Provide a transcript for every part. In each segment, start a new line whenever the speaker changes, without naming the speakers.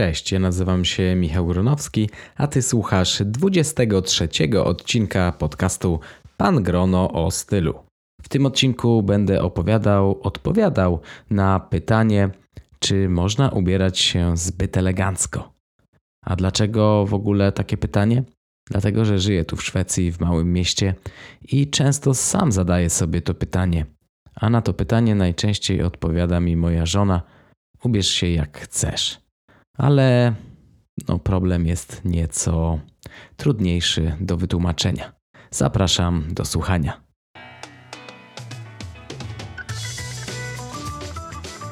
Cześć, ja nazywam się Michał Gronowski, a ty słuchasz 23 odcinka podcastu Pan Grono o stylu. W tym odcinku będę opowiadał, odpowiadał na pytanie, czy można ubierać się zbyt elegancko. A dlaczego w ogóle takie pytanie? Dlatego, że żyję tu w Szwecji, w małym mieście i często sam zadaję sobie to pytanie. A na to pytanie najczęściej odpowiada mi moja żona: ubierz się jak chcesz ale no, problem jest nieco trudniejszy do wytłumaczenia. Zapraszam do słuchania.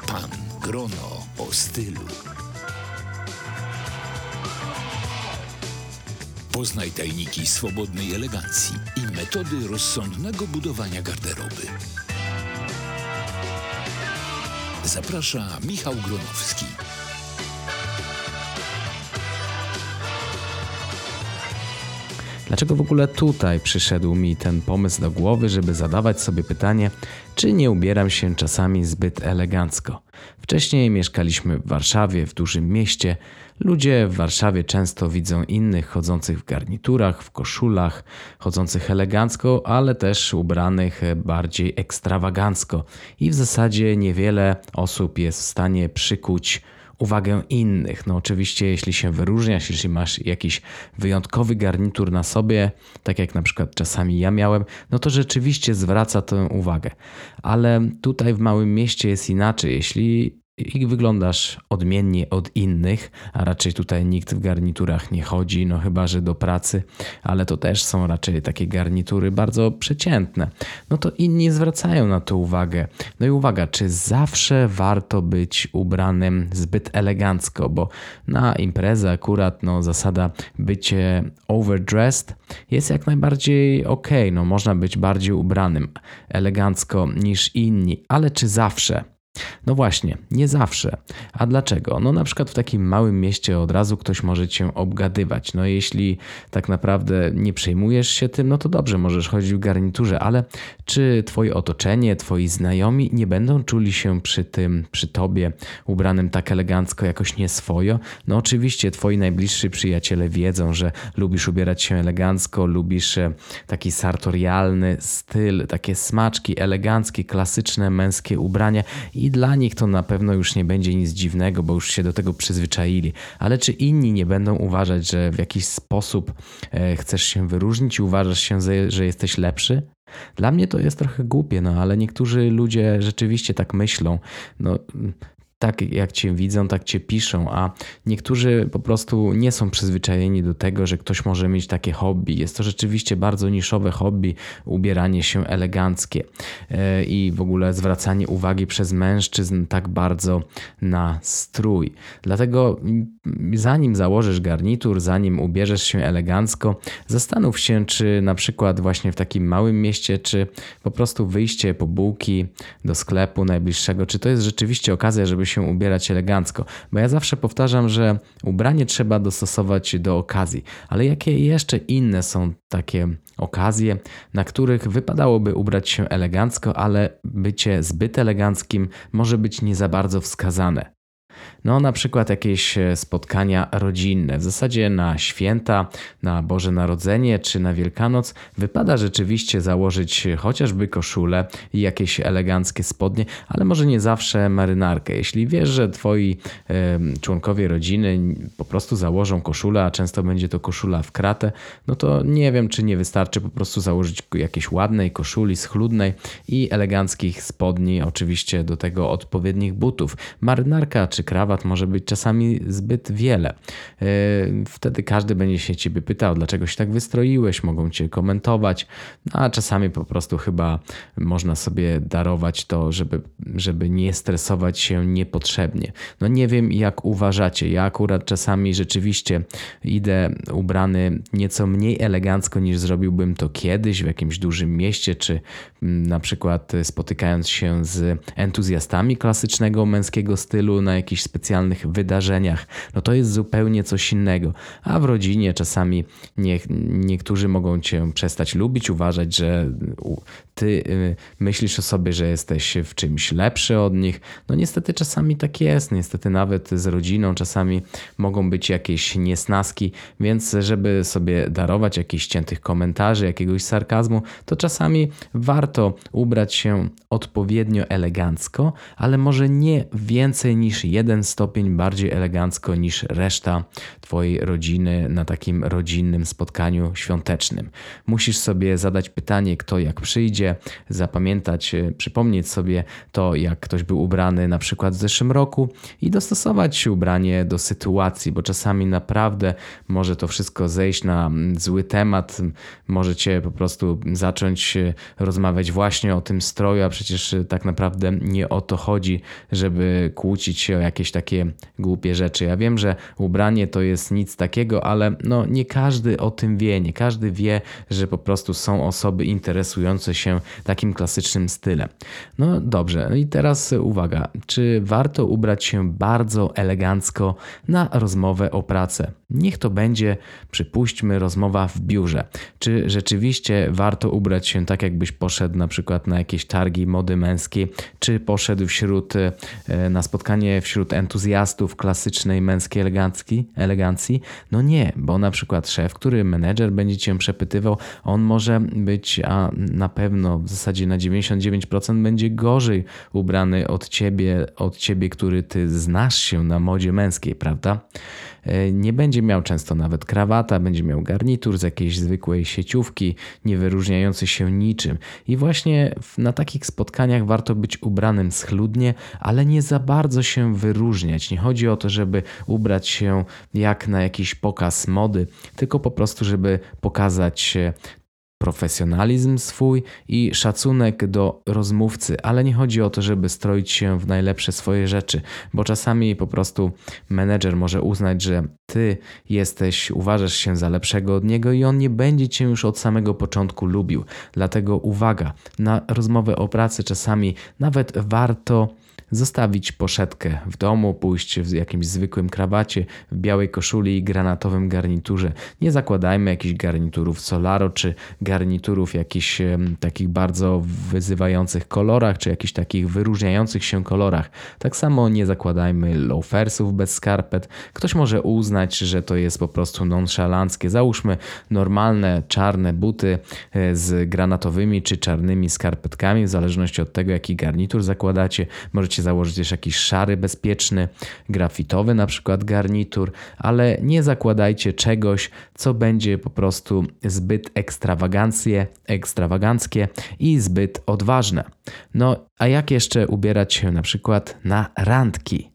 Pan Grono o stylu. Poznaj tajniki swobodnej elegancji i metody rozsądnego budowania garderoby. Zaprasza Michał Gronowski.
Dlaczego w ogóle tutaj przyszedł mi ten pomysł do głowy, żeby zadawać sobie pytanie, czy nie ubieram się czasami zbyt elegancko? Wcześniej mieszkaliśmy w Warszawie, w dużym mieście. Ludzie w Warszawie często widzą innych chodzących w garniturach, w koszulach, chodzących elegancko, ale też ubranych bardziej ekstrawagancko. I w zasadzie niewiele osób jest w stanie przykuć uwagę innych. No oczywiście, jeśli się wyróżniasz, jeśli masz jakiś wyjątkowy garnitur na sobie, tak jak na przykład czasami ja miałem, no to rzeczywiście zwraca tę uwagę. Ale tutaj w małym mieście jest inaczej. Jeśli i wyglądasz odmiennie od innych, a raczej tutaj nikt w garniturach nie chodzi, no chyba że do pracy, ale to też są raczej takie garnitury bardzo przeciętne. No to inni zwracają na to uwagę. No i uwaga, czy zawsze warto być ubranym zbyt elegancko, bo na imprezę akurat no zasada bycie overdressed jest jak najbardziej ok, no można być bardziej ubranym elegancko niż inni, ale czy zawsze? No właśnie, nie zawsze. A dlaczego? No na przykład w takim małym mieście od razu ktoś może cię obgadywać. No jeśli tak naprawdę nie przejmujesz się tym, no to dobrze, możesz chodzić w garniturze, ale czy twoje otoczenie, twoi znajomi nie będą czuli się przy tym, przy tobie ubranym tak elegancko, jakoś nieswojo? No oczywiście twoi najbliżsi przyjaciele wiedzą, że lubisz ubierać się elegancko, lubisz e, taki sartorialny styl, takie smaczki, eleganckie, klasyczne męskie ubrania i dla nich to na pewno już nie będzie nic dziwnego, bo już się do tego przyzwyczaili. Ale czy inni nie będą uważać, że w jakiś sposób e, chcesz się wyróżnić i uważasz się, że jesteś lepszy? Dla mnie to jest trochę głupie, no ale niektórzy ludzie rzeczywiście tak myślą. No, tak jak cię widzą, tak cię piszą, a niektórzy po prostu nie są przyzwyczajeni do tego, że ktoś może mieć takie hobby. Jest to rzeczywiście bardzo niszowe hobby, ubieranie się eleganckie e, i w ogóle zwracanie uwagi przez mężczyzn tak bardzo na strój. Dlatego zanim założysz garnitur, zanim ubierzesz się elegancko, zastanów się, czy na przykład właśnie w takim małym mieście, czy po prostu wyjście po bułki do sklepu najbliższego, czy to jest rzeczywiście okazja, żeby się ubierać elegancko. Bo ja zawsze powtarzam, że ubranie trzeba dostosować do okazji. Ale jakie jeszcze inne są takie okazje, na których wypadałoby ubrać się elegancko, ale bycie zbyt eleganckim może być nie za bardzo wskazane? No, na przykład jakieś e, spotkania rodzinne. W zasadzie na święta, na Boże Narodzenie czy na Wielkanoc wypada rzeczywiście założyć chociażby koszulę i jakieś eleganckie spodnie, ale może nie zawsze marynarkę. Jeśli wiesz, że twoi członkowie rodziny po prostu założą koszulę, a często będzie to koszula w kratę, no to nie wiem, czy nie wystarczy po prostu założyć jakieś ładnej koszuli, schludnej i eleganckich spodni, oczywiście do tego odpowiednich butów. Marynarka czy krawat może być czasami zbyt wiele. E, wtedy każdy będzie się ciebie pytał, dlaczego się tak wystroiłeś, mogą cię komentować, a czasami po prostu chyba można sobie darować to, żeby, żeby nie stresować się niepotrzebnie. No nie wiem, jak uważacie. Ja akurat czasami rzeczywiście idę ubrany nieco mniej elegancko niż zrobiłbym to kiedyś w jakimś dużym mieście, czy mm, na przykład spotykając się z entuzjastami klasycznego męskiego stylu na jakichś specjalnych specjalnych wydarzeniach, no to jest zupełnie coś innego. A w rodzinie czasami nie, niektórzy mogą cię przestać lubić, uważać, że ty y, myślisz o sobie, że jesteś w czymś lepszy od nich. No niestety czasami tak jest, niestety nawet z rodziną czasami mogą być jakieś niesnaski, więc żeby sobie darować jakichś ciętych komentarzy, jakiegoś sarkazmu, to czasami warto ubrać się odpowiednio elegancko, ale może nie więcej niż jeden stopień bardziej elegancko niż reszta Twojej rodziny na takim rodzinnym spotkaniu świątecznym. Musisz sobie zadać pytanie, kto jak przyjdzie, zapamiętać, e, przypomnieć sobie to, jak ktoś był ubrany na przykład w zeszłym roku i dostosować ubranie do sytuacji, bo czasami naprawdę może to wszystko zejść na mm, zły temat, możecie po prostu zacząć e, rozmawiać właśnie o tym stroju, a przecież e, tak naprawdę nie o to chodzi, żeby kłócić się o jakieś takie głupie rzeczy. Ja wiem, że ubranie to jest nic takiego, ale no nie każdy o tym wie, nie każdy wie, że po prostu są osoby interesujące się takim klasycznym stylem. No dobrze, no i teraz uwaga, czy warto ubrać się bardzo elegancko na rozmowę o pracę? Niech to będzie, przypuśćmy, rozmowa w biurze. Czy rzeczywiście warto ubrać się tak, jakbyś poszedł na przykład na jakieś targi mody męskiej, czy poszedł wśród, e, na spotkanie wśród entuzjastów klasycznej męskiej elegancji? elegancji? No nie, bo na przykład szef, który menedżer będzie cię przepytywał, on może być, a na pewno w zasadzie na 99% będzie gorzej ubrany od ciebie, od ciebie, który ty znasz się na modzie męskiej, prawda? E, nie będzie miał często nawet krawata, będzie miał garnitur z jakiejś zwykłej sieciówki, nie wyróżniający się niczym. I właśnie na takich spotkaniach warto być ubranym schludnie, ale nie za bardzo się wyróżniać. Nie chodzi o to, żeby ubrać się jak na jakiś pokaz mody, tylko po prostu, żeby pokazać profesjonalizm swój i szacunek do rozmówcy, ale nie chodzi o to, żeby stroić się w najlepsze swoje rzeczy, bo czasami po prostu menedżer może uznać, że ty jesteś, uważasz się za lepszego od niego i on nie będzie cię już od samego początku lubił. Dlatego uwaga, na rozmowę o pracy czasami nawet warto zostawić poszetkę w domu, pójść w jakimś zwykłym krawacie, w białej koszuli i granatowym garniturze. Nie zakładajmy jakichś garniturów Solaro czy garniturów jakichś takich bardzo wyzywających kolorach, czy jakichś takich wyróżniających się kolorach. Tak samo nie zakładajmy loafersów bez skarpet. Ktoś może uznać, że to jest po prostu nonszalanckie. Załóżmy normalne czarne buty e, z granatowymi czy czarnymi skarpetkami, w zależności od tego, jaki garnitur zakładacie. Możecie Możecie założyć jakiś szary, bezpieczny, grafitowy na przykład garnitur, ale nie zakładajcie czegoś, co będzie po prostu zbyt ekstrawaganckie, ekstrawaganckie i zbyt odważne. No, a jak jeszcze ubierać się na przykład na randki?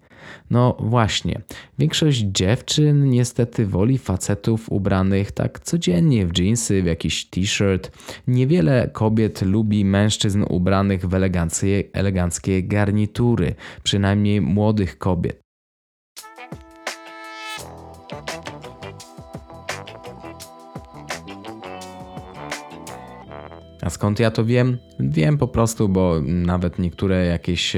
No właśnie, większość dziewczyn niestety woli facetów ubranych tak codziennie w dżinsy, w jakiś t-shirt. Niewiele kobiet lubi mężczyzn ubranych w eleganckie, eleganckie garnitury, przynajmniej młodych kobiet. A skąd ja to wiem? Wiem po prostu, bo nawet niektóre jakieś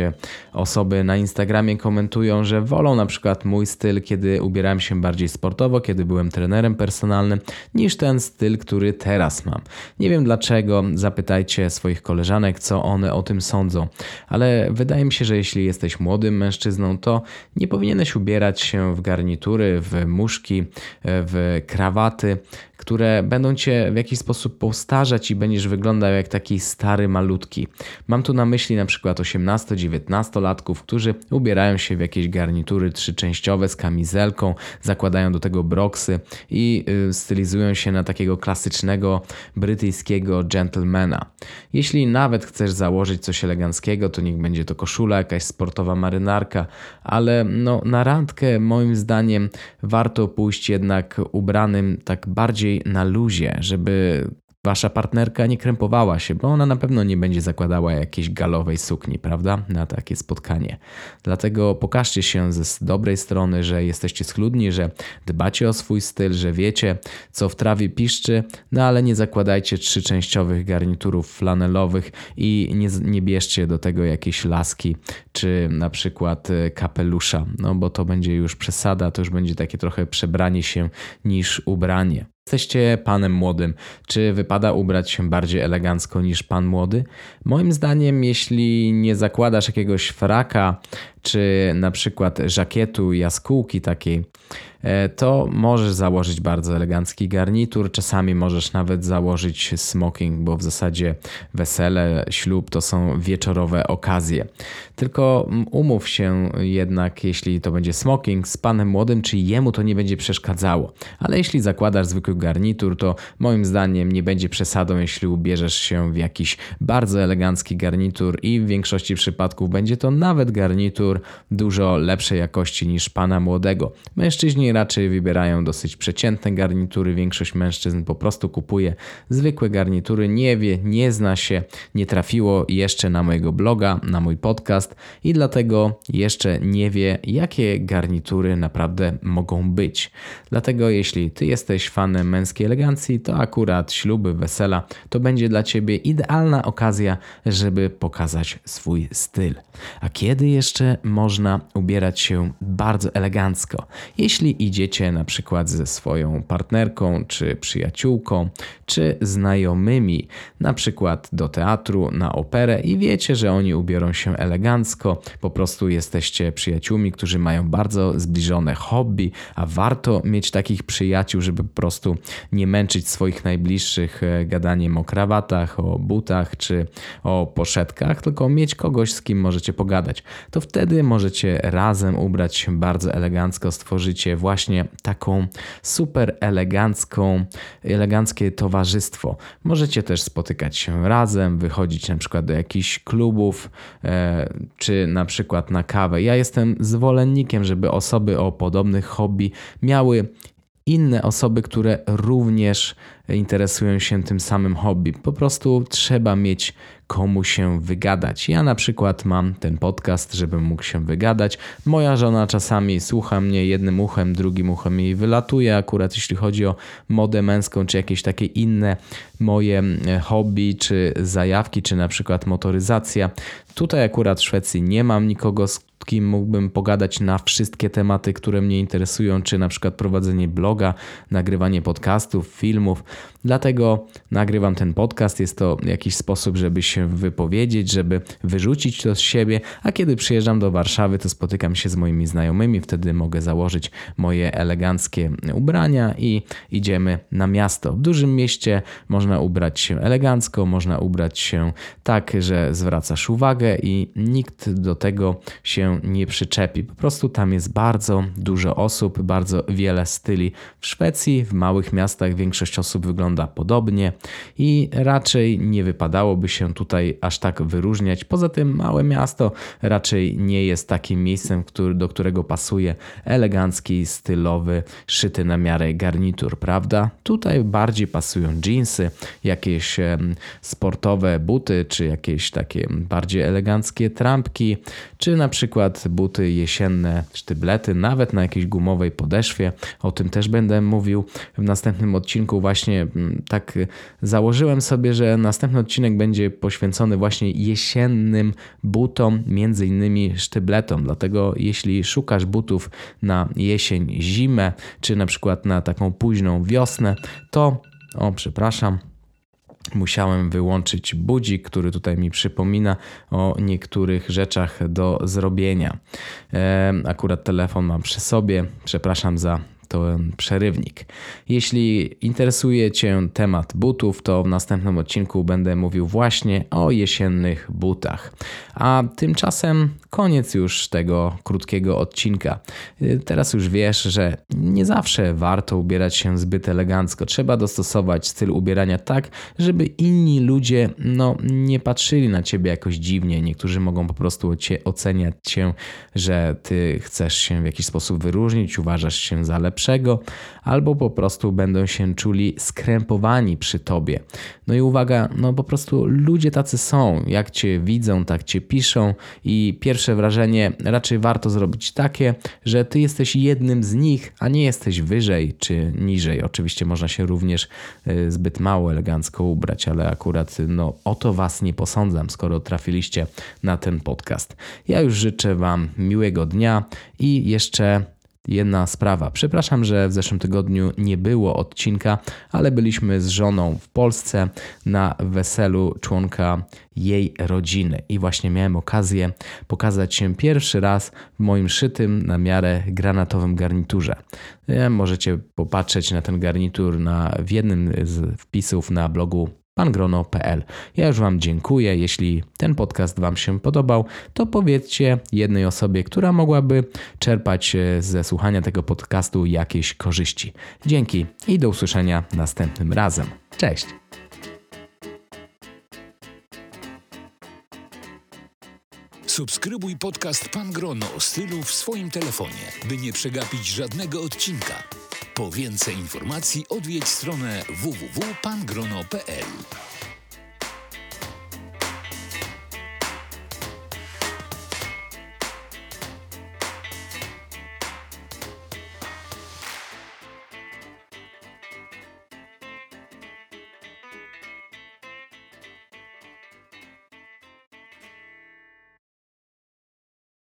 osoby na Instagramie komentują, że wolą na przykład mój styl, kiedy ubierałem się bardziej sportowo, kiedy byłem trenerem personalnym, niż ten styl, który teraz mam. Nie wiem dlaczego, zapytajcie swoich koleżanek, co one o tym sądzą, ale wydaje mi się, że jeśli jesteś młodym mężczyzną, to nie powinieneś ubierać się w garnitury, w muszki, w krawaty, które będą cię w jakiś sposób postarzać i będziesz wyglądał jak taki stary malutki. Mam tu na myśli na przykład 18-19-latków, którzy ubierają się w jakieś garnitury trzyczęściowe z kamizelką, zakładają do tego broksy i y, stylizują się na takiego klasycznego brytyjskiego gentlemana. Jeśli nawet chcesz założyć coś eleganckiego, to niech będzie to koszula, jakaś sportowa marynarka, ale no, na randkę moim zdaniem warto pójść jednak ubranym tak bardziej na luzie, żeby wasza partnerka nie krępowała się, bo ona na pewno nie będzie zakładała jakiejś galowej sukni, prawda? Na takie spotkanie. Dlatego pokażcie się z dobrej strony, że jesteście schludni, że dbacie o swój styl, że wiecie, co w trawie piszczy, no ale nie zakładajcie trzyczęściowych garniturów flanelowych i nie, nie bierzcie do tego jakiejś laski czy na przykład e, kapelusza, no bo to będzie już przesada, to już będzie takie trochę przebranie się niż ubranie. Jesteście panem młodym. Czy wypada ubrać się bardziej elegancko niż pan młody? Moim zdaniem, jeśli nie zakładasz jakiegoś fraka, czy na przykład żakietu, jaskółki takiej, E, to możesz założyć bardzo elegancki garnitur. Czasami możesz nawet założyć smoking, bo w zasadzie wesele, ślub to są wieczorowe okazje. Tylko umów się jednak, jeśli to będzie smoking z panem młodym, czy jemu to nie będzie przeszkadzało. Ale jeśli zakładasz zwykły garnitur, to moim zdaniem nie będzie przesadą, jeśli ubierzesz się w jakiś bardzo elegancki garnitur i w większości przypadków będzie to nawet garnitur dużo lepszej jakości niż pana młodego. Mężczyźni raczej wybierają dosyć przeciętne garnitury. Większość mężczyzn po prostu kupuje zwykłe garnitury, nie wie, nie zna się, nie trafiło jeszcze na mojego bloga, na mój podcast i dlatego jeszcze nie wie, jakie garnitury naprawdę mogą być. Dlatego jeśli ty jesteś fanem męskiej elegancji, to akurat śluby, wesela to będzie dla ciebie idealna okazja, żeby pokazać swój styl. A kiedy jeszcze można ubierać się bardzo elegancko? Jeśli idziecie na przykład ze swoją partnerką, czy przyjaciółką, czy znajomymi, na przykład do teatru, na operę i wiecie, że oni ubiorą się elegancko, po prostu jesteście przyjaciółmi, którzy mają bardzo zbliżone hobby, a warto mieć takich przyjaciół, żeby po prostu nie męczyć swoich najbliższych e, gadaniem o krawatach, o butach czy o poszetkach, tylko mieć kogoś, z kim możecie pogadać. To wtedy możecie razem ubrać się bardzo elegancko, stworzycie właśnie właśnie taką super elegancką, eleganckie towarzystwo. Możecie też spotykać się razem, wychodzić na przykład do jakichś klubów, e, czy na przykład na kawę. Ja jestem zwolennikiem, żeby osoby o podobnych hobby miały inne osoby, które również interesują się tym samym hobby. Po prostu trzeba mieć komu się wygadać. Ja na przykład mam ten podcast, żebym mógł się wygadać. Moja żona czasami słucha mnie jednym uchem, drugim uchem jej wylatuje, akurat jeśli chodzi o modę męską, czy jakieś takie inne moje e, hobby, czy zajawki, czy na przykład motoryzacja. Tutaj akurat w Szwecji nie mam nikogo, z kim mógłbym pogadać na wszystkie tematy, które mnie interesują, czy na przykład prowadzenie bloga, nagrywanie podcastów, filmów. Dlatego nagrywam ten podcast. Jest to jakiś sposób, żeby się wypowiedzieć, żeby wyrzucić to z siebie. A kiedy przyjeżdżam do Warszawy, to spotykam się z moimi znajomymi. Wtedy mogę założyć moje eleganckie ubrania i idziemy na miasto. W dużym mieście można ubrać się elegancko, można ubrać się tak, że zwracasz uwagę i nikt do tego się nie przyczepi. Po prostu tam jest bardzo dużo osób, bardzo wiele styli. W Szwecji, w małych miastach większość osób wygląda podobnie i raczej nie wypadałoby się tutaj aż tak wyróżniać. Poza tym małe miasto raczej nie jest takim miejscem, który, do którego pasuje elegancki, stylowy, szyty na miarę garnitur, prawda? Tutaj bardziej pasują jeansy, jakieś sportowe buty, czy jakieś takie bardziej eleganckie trampki, czy na przykład buty jesienne, sztyblety, nawet na jakiejś gumowej podeszwie. O tym też będę mówił w następnym odcinku właśnie tak założyłem sobie, że następny odcinek będzie poświęcony właśnie jesiennym butom, między innymi sztybletom. Dlatego jeśli szukasz butów na jesień, zimę, czy na przykład na taką późną wiosnę, to o, przepraszam, musiałem wyłączyć budzik, który tutaj mi przypomina o niektórych rzeczach do zrobienia. Akurat telefon mam przy sobie. Przepraszam za to przerywnik. Jeśli interesuje Cię temat butów, to w następnym odcinku będę mówił właśnie o jesiennych butach. A tymczasem koniec już tego krótkiego odcinka. Y, Teraz już wiesz, że nie zawsze warto ubierać się zbyt elegancko. Trzeba dostosować styl ubierania tak, żeby inni ludzie no, nie patrzyli na ciebie jakoś dziwnie. Niektórzy mogą po prostu cię oceniać się, że ty chcesz się w jakiś sposób wyróżnić, uważasz się za lepszego, albo po prostu będą się czuli skrępowani przy tobie. No i uwaga, no po prostu ludzie tacy są. Jak cię widzą, tak cię piszą i pierwsze wrażenie raczej warto zrobić takie, że ty jesteś jednym z nich, a nie jesteś wyżej czy niżej. Oczywiście można się również y, zbyt mało elegancko ubrać, ale akurat no o to was nie posądzam, skoro trafiliście na ten podcast. Ja już życzę wam miłego dnia i jeszcze Jedna sprawa. Przepraszam, że w zeszłym tygodniu nie było odcinka, ale byliśmy z żoną w Polsce na weselu członka jej rodziny i właśnie miałem okazję pokazać się pierwszy raz w moim szytym na miarę granatowym garniturze. E, Możecie popatrzeć na ten garnitur na, w jednym z wpisów na blogu pangrono.pl. Ja już Wam dziękuję. Jeśli ten podcast Wam się podobał, to powiedzcie jednej osobie, która mogłaby czerpać e, ze słuchania tego podcastu jakieś korzyści. Dzięki i do usłyszenia następnym razem. Cześć!
Subskrybuj podcast Pan Grono stylu w swoim telefonie, by nie przegapić żadnego odcinka. Po więcej informacji odwiedź stronę www.pangrono.pl.